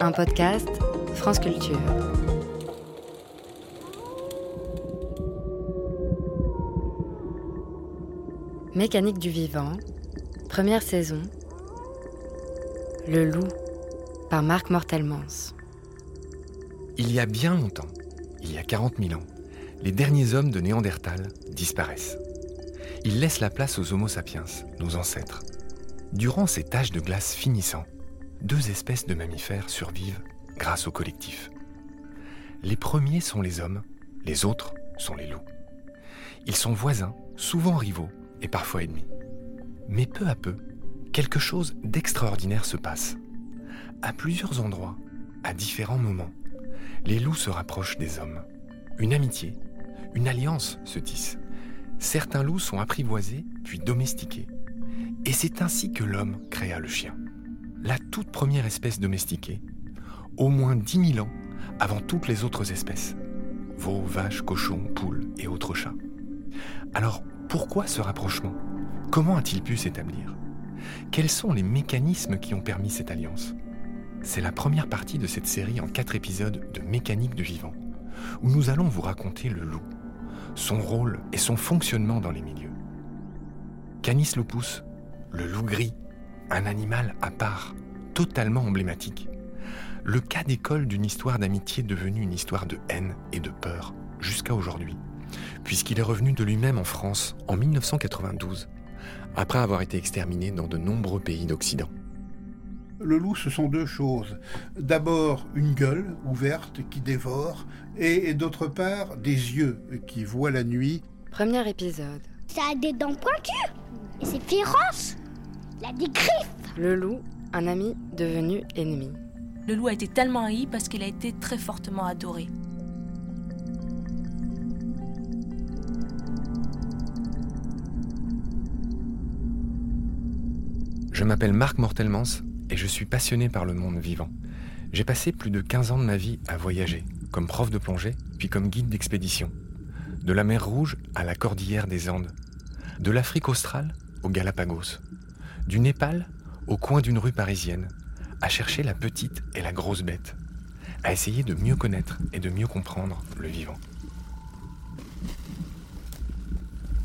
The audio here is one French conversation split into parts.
un podcast France Culture. Mécanique du vivant, première saison. Le loup, par Marc Mortelmans. Il y a bien longtemps, il y a 40 000 ans, les derniers hommes de Néandertal disparaissent. Ils laissent la place aux Homo sapiens, nos ancêtres. Durant ces tâches de glace finissant, deux espèces de mammifères survivent grâce au collectif. Les premiers sont les hommes, les autres sont les loups. Ils sont voisins, souvent rivaux et parfois ennemis. Mais peu à peu, quelque chose d'extraordinaire se passe. À plusieurs endroits, à différents moments, les loups se rapprochent des hommes. Une amitié, une alliance se tisse. Certains loups sont apprivoisés puis domestiqués. Et c'est ainsi que l'homme créa le chien la toute première espèce domestiquée, au moins 10 000 ans avant toutes les autres espèces. Veaux, vaches, cochons, poules et autres chats. Alors, pourquoi ce rapprochement? Comment a-t-il pu s'établir? Quels sont les mécanismes qui ont permis cette alliance? C'est la première partie de cette série en quatre épisodes de Mécanique du vivant, où nous allons vous raconter le loup, son rôle et son fonctionnement dans les milieux. Canis lupus, le loup gris, un animal à part, totalement emblématique. Le cas d'école d'une histoire d'amitié devenue une histoire de haine et de peur jusqu'à aujourd'hui, puisqu'il est revenu de lui-même en France en 1992, après avoir été exterminé dans de nombreux pays d'Occident. Le loup, ce sont deux choses. D'abord, une gueule ouverte qui dévore, et d'autre part, des yeux qui voient la nuit. Premier épisode. Ça a des dents pointues, et c'est féroce. La Le loup, un ami devenu ennemi. Le loup a été tellement haï parce qu'il a été très fortement adoré. Je m'appelle Marc Mortelmans et je suis passionné par le monde vivant. J'ai passé plus de 15 ans de ma vie à voyager, comme prof de plongée, puis comme guide d'expédition. De la mer Rouge à la cordillère des Andes, de l'Afrique australe aux Galapagos du Népal au coin d'une rue parisienne, à chercher la petite et la grosse bête, à essayer de mieux connaître et de mieux comprendre le vivant.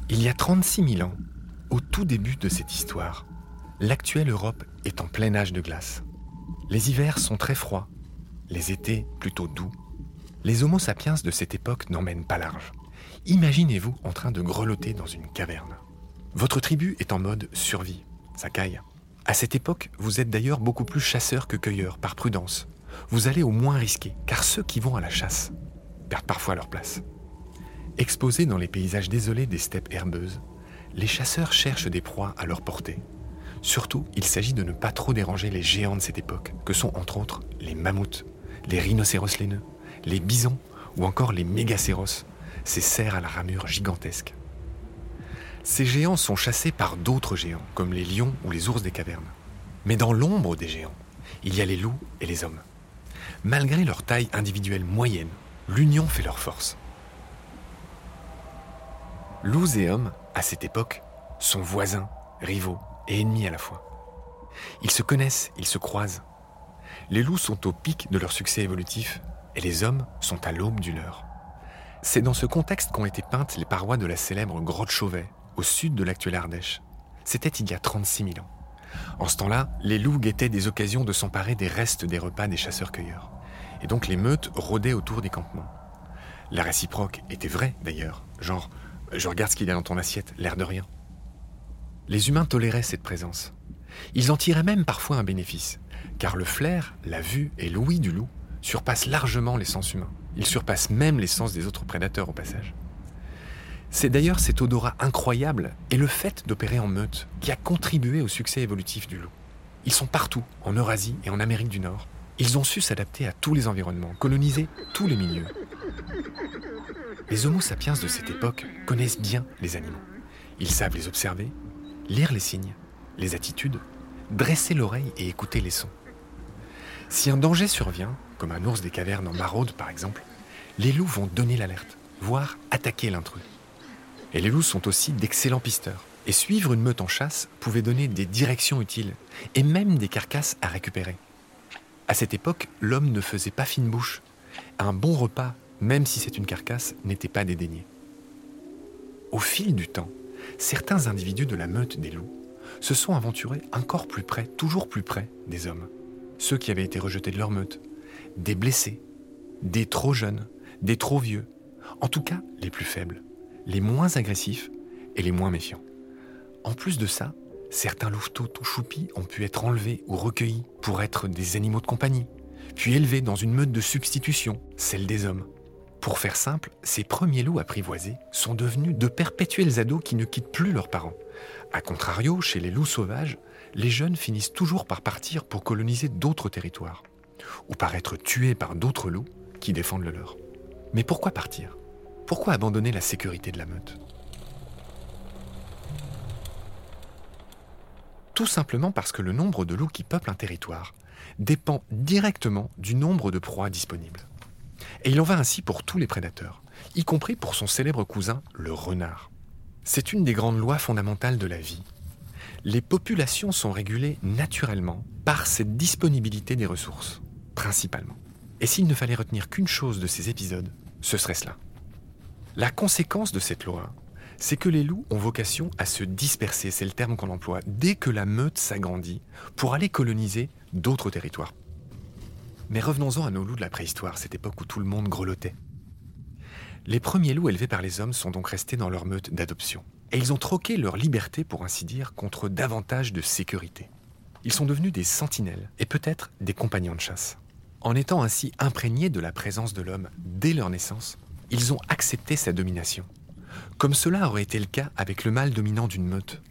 Il y a 36 000 ans, au tout début de cette histoire, l'actuelle Europe est en plein âge de glace. Les hivers sont très froids, les étés plutôt doux. Les Homo sapiens de cette époque n'emmènent pas large. Imaginez-vous en train de grelotter dans une caverne. Votre tribu est en mode survie. Ça caille. À cette époque, vous êtes d'ailleurs beaucoup plus chasseur que cueilleur, par prudence. Vous allez au moins risquer, car ceux qui vont à la chasse perdent parfois leur place. Exposés dans les paysages désolés des steppes herbeuses, les chasseurs cherchent des proies à leur portée. Surtout, il s'agit de ne pas trop déranger les géants de cette époque, que sont entre autres les mammouths, les rhinocéros laineux, les bisons ou encore les mégacéros, ces cerfs à la ramure gigantesque. Ces géants sont chassés par d'autres géants, comme les lions ou les ours des cavernes. Mais dans l'ombre des géants, il y a les loups et les hommes. Malgré leur taille individuelle moyenne, l'union fait leur force. Loups et hommes, à cette époque, sont voisins, rivaux et ennemis à la fois. Ils se connaissent, ils se croisent. Les loups sont au pic de leur succès évolutif et les hommes sont à l'aube du leur. C'est dans ce contexte qu'ont été peintes les parois de la célèbre grotte Chauvet, au sud de l'actuelle Ardèche. C'était il y a 36 000 ans. En ce temps-là, les loups guettaient des occasions de s'emparer des restes des repas des chasseurs-cueilleurs. Et donc les meutes rôdaient autour des campements. La réciproque était vraie d'ailleurs, genre je regarde ce qu'il y a dans ton assiette, l'air de rien. Les humains toléraient cette présence. Ils en tiraient même parfois un bénéfice, car le flair, la vue et l'ouïe du loup surpassent largement les sens humains. Ils surpassent même les sens des autres prédateurs au passage. C'est d'ailleurs cet odorat incroyable et le fait d'opérer en meute qui a contribué au succès évolutif du loup. Ils sont partout, en Eurasie et en Amérique du Nord. Ils ont su s'adapter à tous les environnements, coloniser tous les milieux. Les Homo sapiens de cette époque connaissent bien les animaux. Ils savent les observer, lire les signes, les attitudes, dresser l'oreille et écouter les sons. Si un danger survient, comme un ours des cavernes en maraude par exemple, les loups vont donner l'alerte, voire attaquer l'intrus. Et les loups sont aussi d'excellents pisteurs. Et suivre une meute en chasse pouvait donner des directions utiles et même des carcasses à récupérer. À cette époque, l'homme ne faisait pas fine bouche. Un bon repas, même si c'est une carcasse, n'était pas dédaigné. Au fil du temps, certains individus de la meute des loups se sont aventurés encore plus près, toujours plus près des hommes. Ceux qui avaient été rejetés de leur meute, des blessés, des trop jeunes, des trop vieux, en tout cas les plus faibles, les moins agressifs et les moins méfiants. En plus de ça, certains louveteaux tout choupis ont pu être enlevés ou recueillis pour être des animaux de compagnie, puis élevés dans une meute de substitution, celle des hommes. Pour faire simple, ces premiers loups apprivoisés sont devenus de perpétuels ados qui ne quittent plus leurs parents. A contrario, chez les loups sauvages, les jeunes finissent toujours par partir pour coloniser d'autres territoires, ou par être tués par d'autres loups qui défendent le leur. Mais pourquoi partir? Pourquoi abandonner la sécurité de la meute? Tout simplement parce que le nombre de loups qui peuplent un territoire dépend directement du nombre de proies disponibles. Et il en va ainsi pour tous les prédateurs, y compris pour son célèbre cousin, le renard. C'est une des grandes lois fondamentales de la vie. Les populations sont régulées naturellement par cette disponibilité des ressources, principalement. Et s'il ne fallait retenir qu'une chose de ces épisodes, ce serait cela. La conséquence de cette loi, c'est que les loups ont vocation à se disperser, c'est le terme qu'on emploie, dès que la meute s'agrandit, pour aller coloniser d'autres territoires. Mais revenons-en à nos loups de la préhistoire, cette époque où tout le monde grelottait. Les premiers loups élevés par les hommes sont donc restés dans leur meute d'adoption. Et ils ont troqué leur liberté, pour ainsi dire, contre davantage de sécurité. Ils sont devenus des sentinelles, et peut-être des compagnons de chasse. En étant ainsi imprégnés de la présence de l'homme dès leur naissance, ils ont accepté sa domination. Comme cela aurait été le cas avec le mâle dominant d'une meute.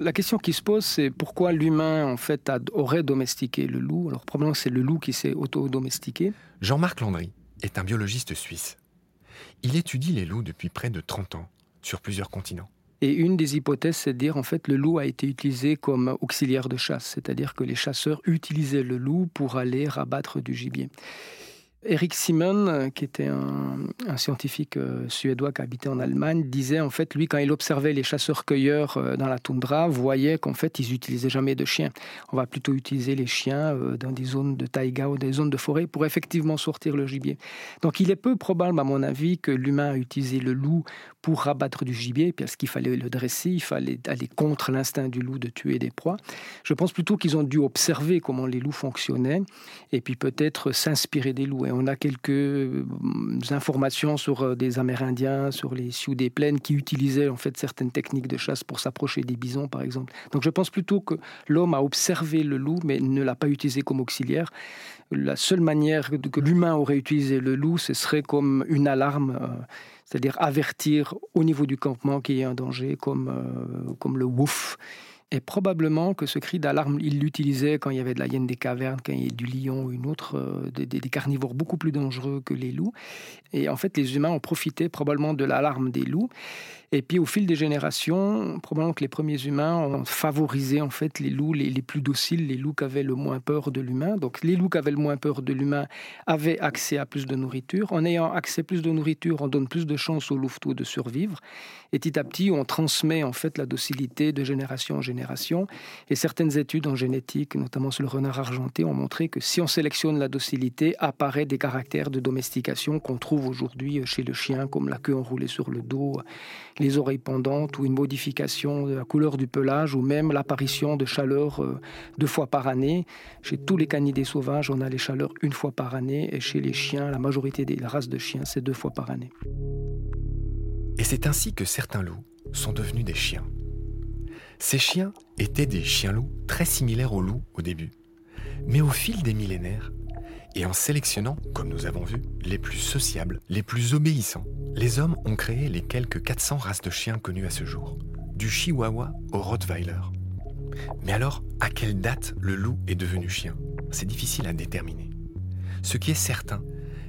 La question qui se pose, c'est pourquoi l'humain en fait aurait domestiqué le loup? Alors probablement c'est le loup qui s'est auto-domestiqué. Jean-Marc Landry est un biologiste suisse. Il étudie les loups depuis près de 30 ans, sur plusieurs continents. Et une des hypothèses, c'est de dire en fait le loup a été utilisé comme auxiliaire de chasse, c'est-à-dire que les chasseurs utilisaient le loup pour aller rabattre du gibier. Eric Simon, euh, qui était un, scientifique euh, suédois qui habitait en Allemagne, disait en fait, lui, quand il observait les chasseurs-cueilleurs euh, dans la toundra, voyait qu'en fait, ils n'utilisaient jamais de chiens. On va plutôt utiliser les chiens dans des zones de taïga ou des zones de forêt pour effectivement sortir le gibier. Donc il est peu probable, à mon avis, que l'humain a utilisé le loup pour rabattre du gibier, parce qu'il fallait le dresser, il fallait aller contre l'instinct du loup de tuer des proies. Je pense plutôt qu'ils ont dû observer comment les loups fonctionnaient et puis peut-être s'inspirer des loups. Et on a quelques euh, informations sur euh, des Amérindiens, sur les Sioux des plaines qui utilisaient en fait certaines techniques de chasse pour s'approcher des bisons, par exemple. Donc je pense plutôt que l'homme a observé le loup, mais ne l'a pas utilisé comme auxiliaire. La seule manière que l'humain aurait utilisé le loup, ce serait comme une alarme. Euh, c'est-à-dire avertir au niveau du campement qu'il y a un danger, comme, euh, comme le wouf. Et probablement que ce cri d'alarme, il l'utilisait quand il y avait de la hyène des cavernes, quand il y avait du lion ou une autre, euh, des, carnivores beaucoup plus dangereux que les loups. Et en fait, les humains ont profité probablement de l'alarme des loups. Et puis au fil des générations, probablement que les premiers humains ont favorisé en fait les loups les, plus dociles, les loups qui avaient le moins peur de l'humain. Donc les loups qui avaient le moins peur de l'humain avaient accès à plus de nourriture. En ayant accès à plus de nourriture, on donne plus de chances aux louveteaux de survivre. Et petit à petit, on transmet en fait la docilité de génération en génération. Et certaines études en génétique, notamment sur le renard argenté, ont montré que si on sélectionne la docilité, apparaît des caractères de domestication qu'on trouve aujourd'hui chez le chien, comme la queue enroulée sur le dos, les oreilles pendantes ou une modification de la couleur du pelage ou même l'apparition de chaleur euh, deux fois par année. Chez tous les canidés sauvages, on a les chaleurs une fois par année et chez les chiens, la majorité des races de chiens, c'est deux fois par année. Et c'est ainsi que certains loups sont devenus des chiens. Ces chiens étaient des chiens-loups très similaires aux loups au début. Mais au fil des millénaires, et en sélectionnant, comme nous avons vu, les plus sociables, les plus obéissants, les hommes ont créé les quelques 400 races de chiens connues à ce jour, du chihuahua au rottweiler. Mais alors, à quelle date le loup est devenu chien? C'est difficile à déterminer. Ce qui est certain,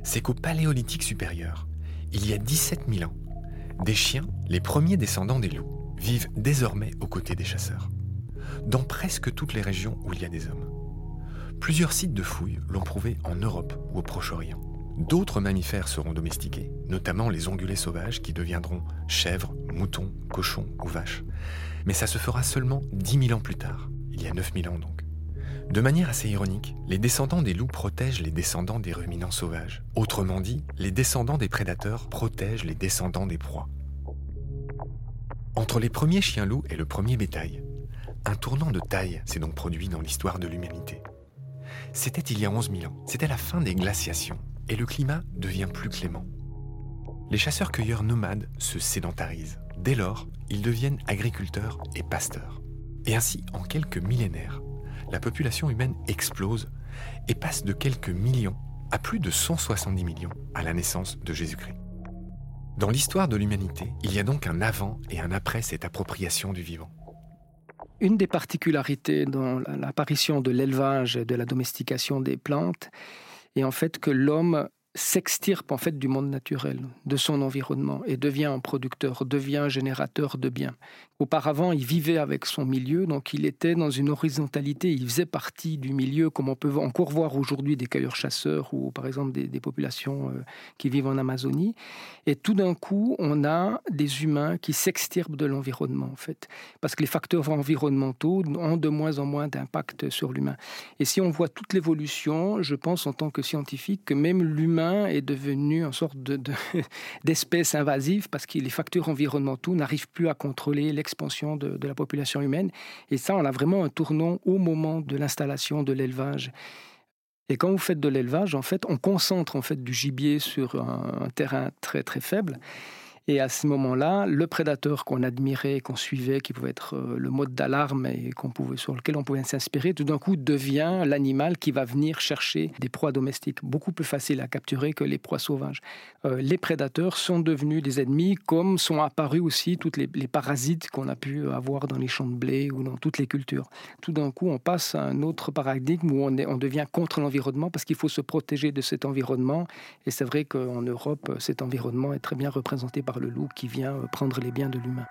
c'est qu'au Paléolithique supérieur, il y a 17 000 ans, des chiens, les premiers descendants des loups, vivent désormais aux côtés des chasseurs, dans presque toutes les régions où il y a des hommes. Plusieurs sites de fouilles l'ont prouvé en Europe ou au Proche-Orient. D'autres mammifères seront domestiqués, notamment les ongulés sauvages qui deviendront chèvres, moutons, cochons ou vaches. Mais ça se fera seulement 10 000 ans plus tard, il y a 9 000 ans donc. De manière assez ironique, les descendants des loups protègent les descendants des ruminants sauvages. Autrement dit, les descendants des prédateurs protègent les descendants des proies. Entre les premiers chiens-loups et le premier bétail, un tournant de taille s'est donc produit dans l'histoire de l'humanité. C'était il y a 11 000 ans, c'était la fin des glaciations, et le climat devient plus clément. Les chasseurs-cueilleurs nomades se sédentarisent. Dès lors, ils deviennent agriculteurs et pasteurs. Et ainsi, en quelques millénaires, la population humaine explose et passe de quelques millions à plus de 170 millions à la naissance de Jésus-Christ. Dans l'histoire de l'humanité, il y a donc un avant et un après cette appropriation du vivant. Une des particularités dans l'apparition de l'élevage et de la domestication des plantes est en fait que l'homme s'extirpe en fait du monde naturel, de son environnement et devient un producteur, devient un générateur de biens. Auparavant, il vivait avec son milieu, donc il était dans une horizontalité, il faisait partie du milieu, comme on peut encore voir aujourd'hui des cueilleurs-chasseurs ou par exemple des, populations euh, qui vivent en Amazonie. Et tout d'un coup, on a des humains qui s'extirpent de l'environnement, en fait, parce que les facteurs environnementaux ont de moins en moins d'impact sur l'humain. Et si on voit toute l'évolution, je pense en tant que scientifique que même l'humain est devenu une sorte d'espèce de, invasive parce que les facteurs environnementaux n'arrivent plus à contrôler expansion de, la population humaine. Et ça, on a vraiment un tournant au moment de l'installation de l'élevage. Et quand vous faites de l'élevage, en fait, on concentre en fait du gibier sur un terrain très très faible. Et à ce moment-là, le prédateur qu'on admirait, qu'on suivait, qui pouvait être euh, le mode d'alarme et qu'on pouvait, sur lequel on pouvait s'inspirer, tout d'un coup devient l'animal qui va venir chercher des proies domestiques, beaucoup plus faciles à capturer que les proies sauvages. Euh, les prédateurs sont devenus des ennemis, comme sont apparus aussi toutes les, parasites qu'on a pu avoir dans les champs de blé ou dans toutes les cultures. Tout d'un coup, on passe à un autre paradigme où on, on devient contre l'environnement parce qu'il faut se protéger de cet environnement. Et c'est vrai qu'en Europe, cet environnement est très bien représenté par le loup qui vient euh, prendre les biens de l'humain.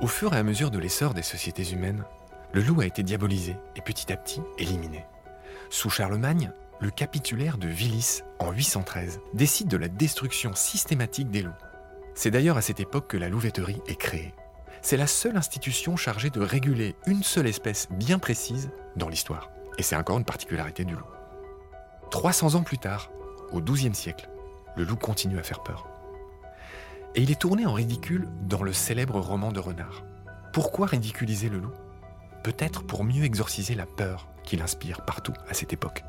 Au fur et à mesure de l'essor des sociétés humaines, le loup a été diabolisé et petit à petit éliminé. Sous Charlemagne, le capitulaire de Willis, en 813, décide de la destruction systématique des loups. C'est d'ailleurs à cette époque que la louveterie est créée. C'est la seule institution chargée de réguler une seule espèce bien précise dans l'histoire. Et c'est encore une particularité du loup. 300 ans plus tard, au XIIe siècle, le loup continue à faire peur. Et il est tourné en ridicule dans le célèbre roman de Renard. Pourquoi ridiculiser le loup? Peut-être pour mieux exorciser la peur qu'il inspire partout à cette époque.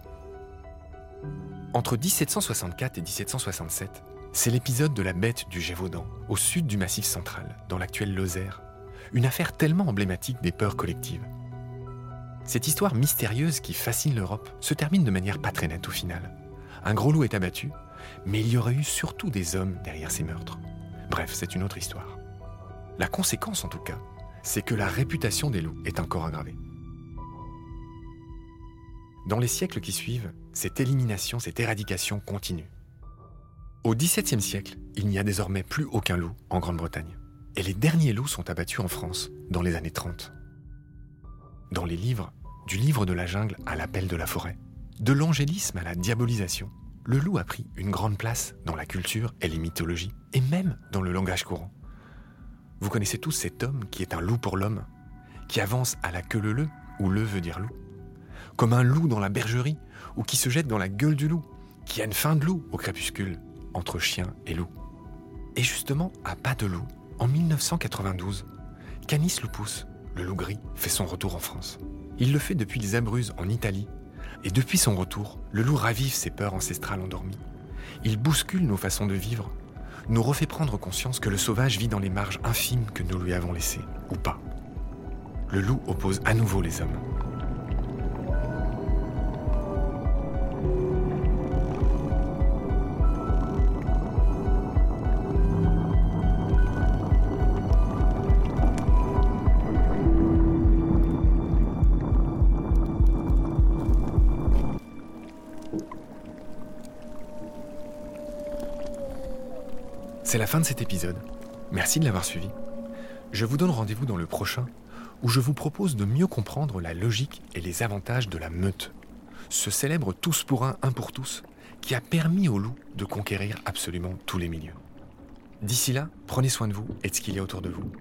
Entre 1764 et 1767, c'est l'épisode de la bête du Gévaudan, au sud du Massif central, dans l'actuelle Lozère, une affaire tellement emblématique des peurs collectives. Cette histoire mystérieuse qui fascine l'Europe se termine de manière pas très nette au final. Un gros loup est abattu, mais il y aurait eu surtout des hommes derrière ces meurtres. Bref, c'est une autre histoire. La conséquence, en tout cas, c'est que la réputation des loups est encore aggravée. Dans les siècles qui suivent, cette élimination, cette éradication continue. Au XVIIe siècle, il n'y a désormais plus aucun loup en Grande-Bretagne. Et les derniers loups sont abattus en France dans les années 30. Dans les livres, du livre de la jungle à l'appel de la forêt, de l'angélisme à la diabolisation, le loup a pris une grande place dans la culture et les mythologies, et même dans le langage courant. Vous connaissez tous cet homme qui est un loup pour l'homme, qui avance à la queue le le, où le veut dire loup, comme un loup dans la bergerie, ou qui se jette dans la gueule du loup, qui a une fin de loup au crépuscule, entre chien et loup. Et justement, à pas de loup, en 1992, Canis lupus, le loup gris, fait son retour en France. Il le fait depuis les Abruzzes en Italie et depuis son retour, le loup ravive ses peurs ancestrales endormies. Il bouscule nos façons de vivre, nous refait prendre conscience que le sauvage vit dans les marges infimes que nous lui avons laissées, ou pas. Le loup oppose à nouveau les hommes. C'est la fin de cet épisode. Merci de l'avoir suivi. Je vous donne rendez-vous dans le prochain, où je vous propose de mieux comprendre la logique et les avantages de la meute, ce célèbre tous pour un, un pour tous, qui a permis au loup de conquérir absolument tous les milieux. D'ici là, prenez soin de vous et de ce qu'il y a autour de vous.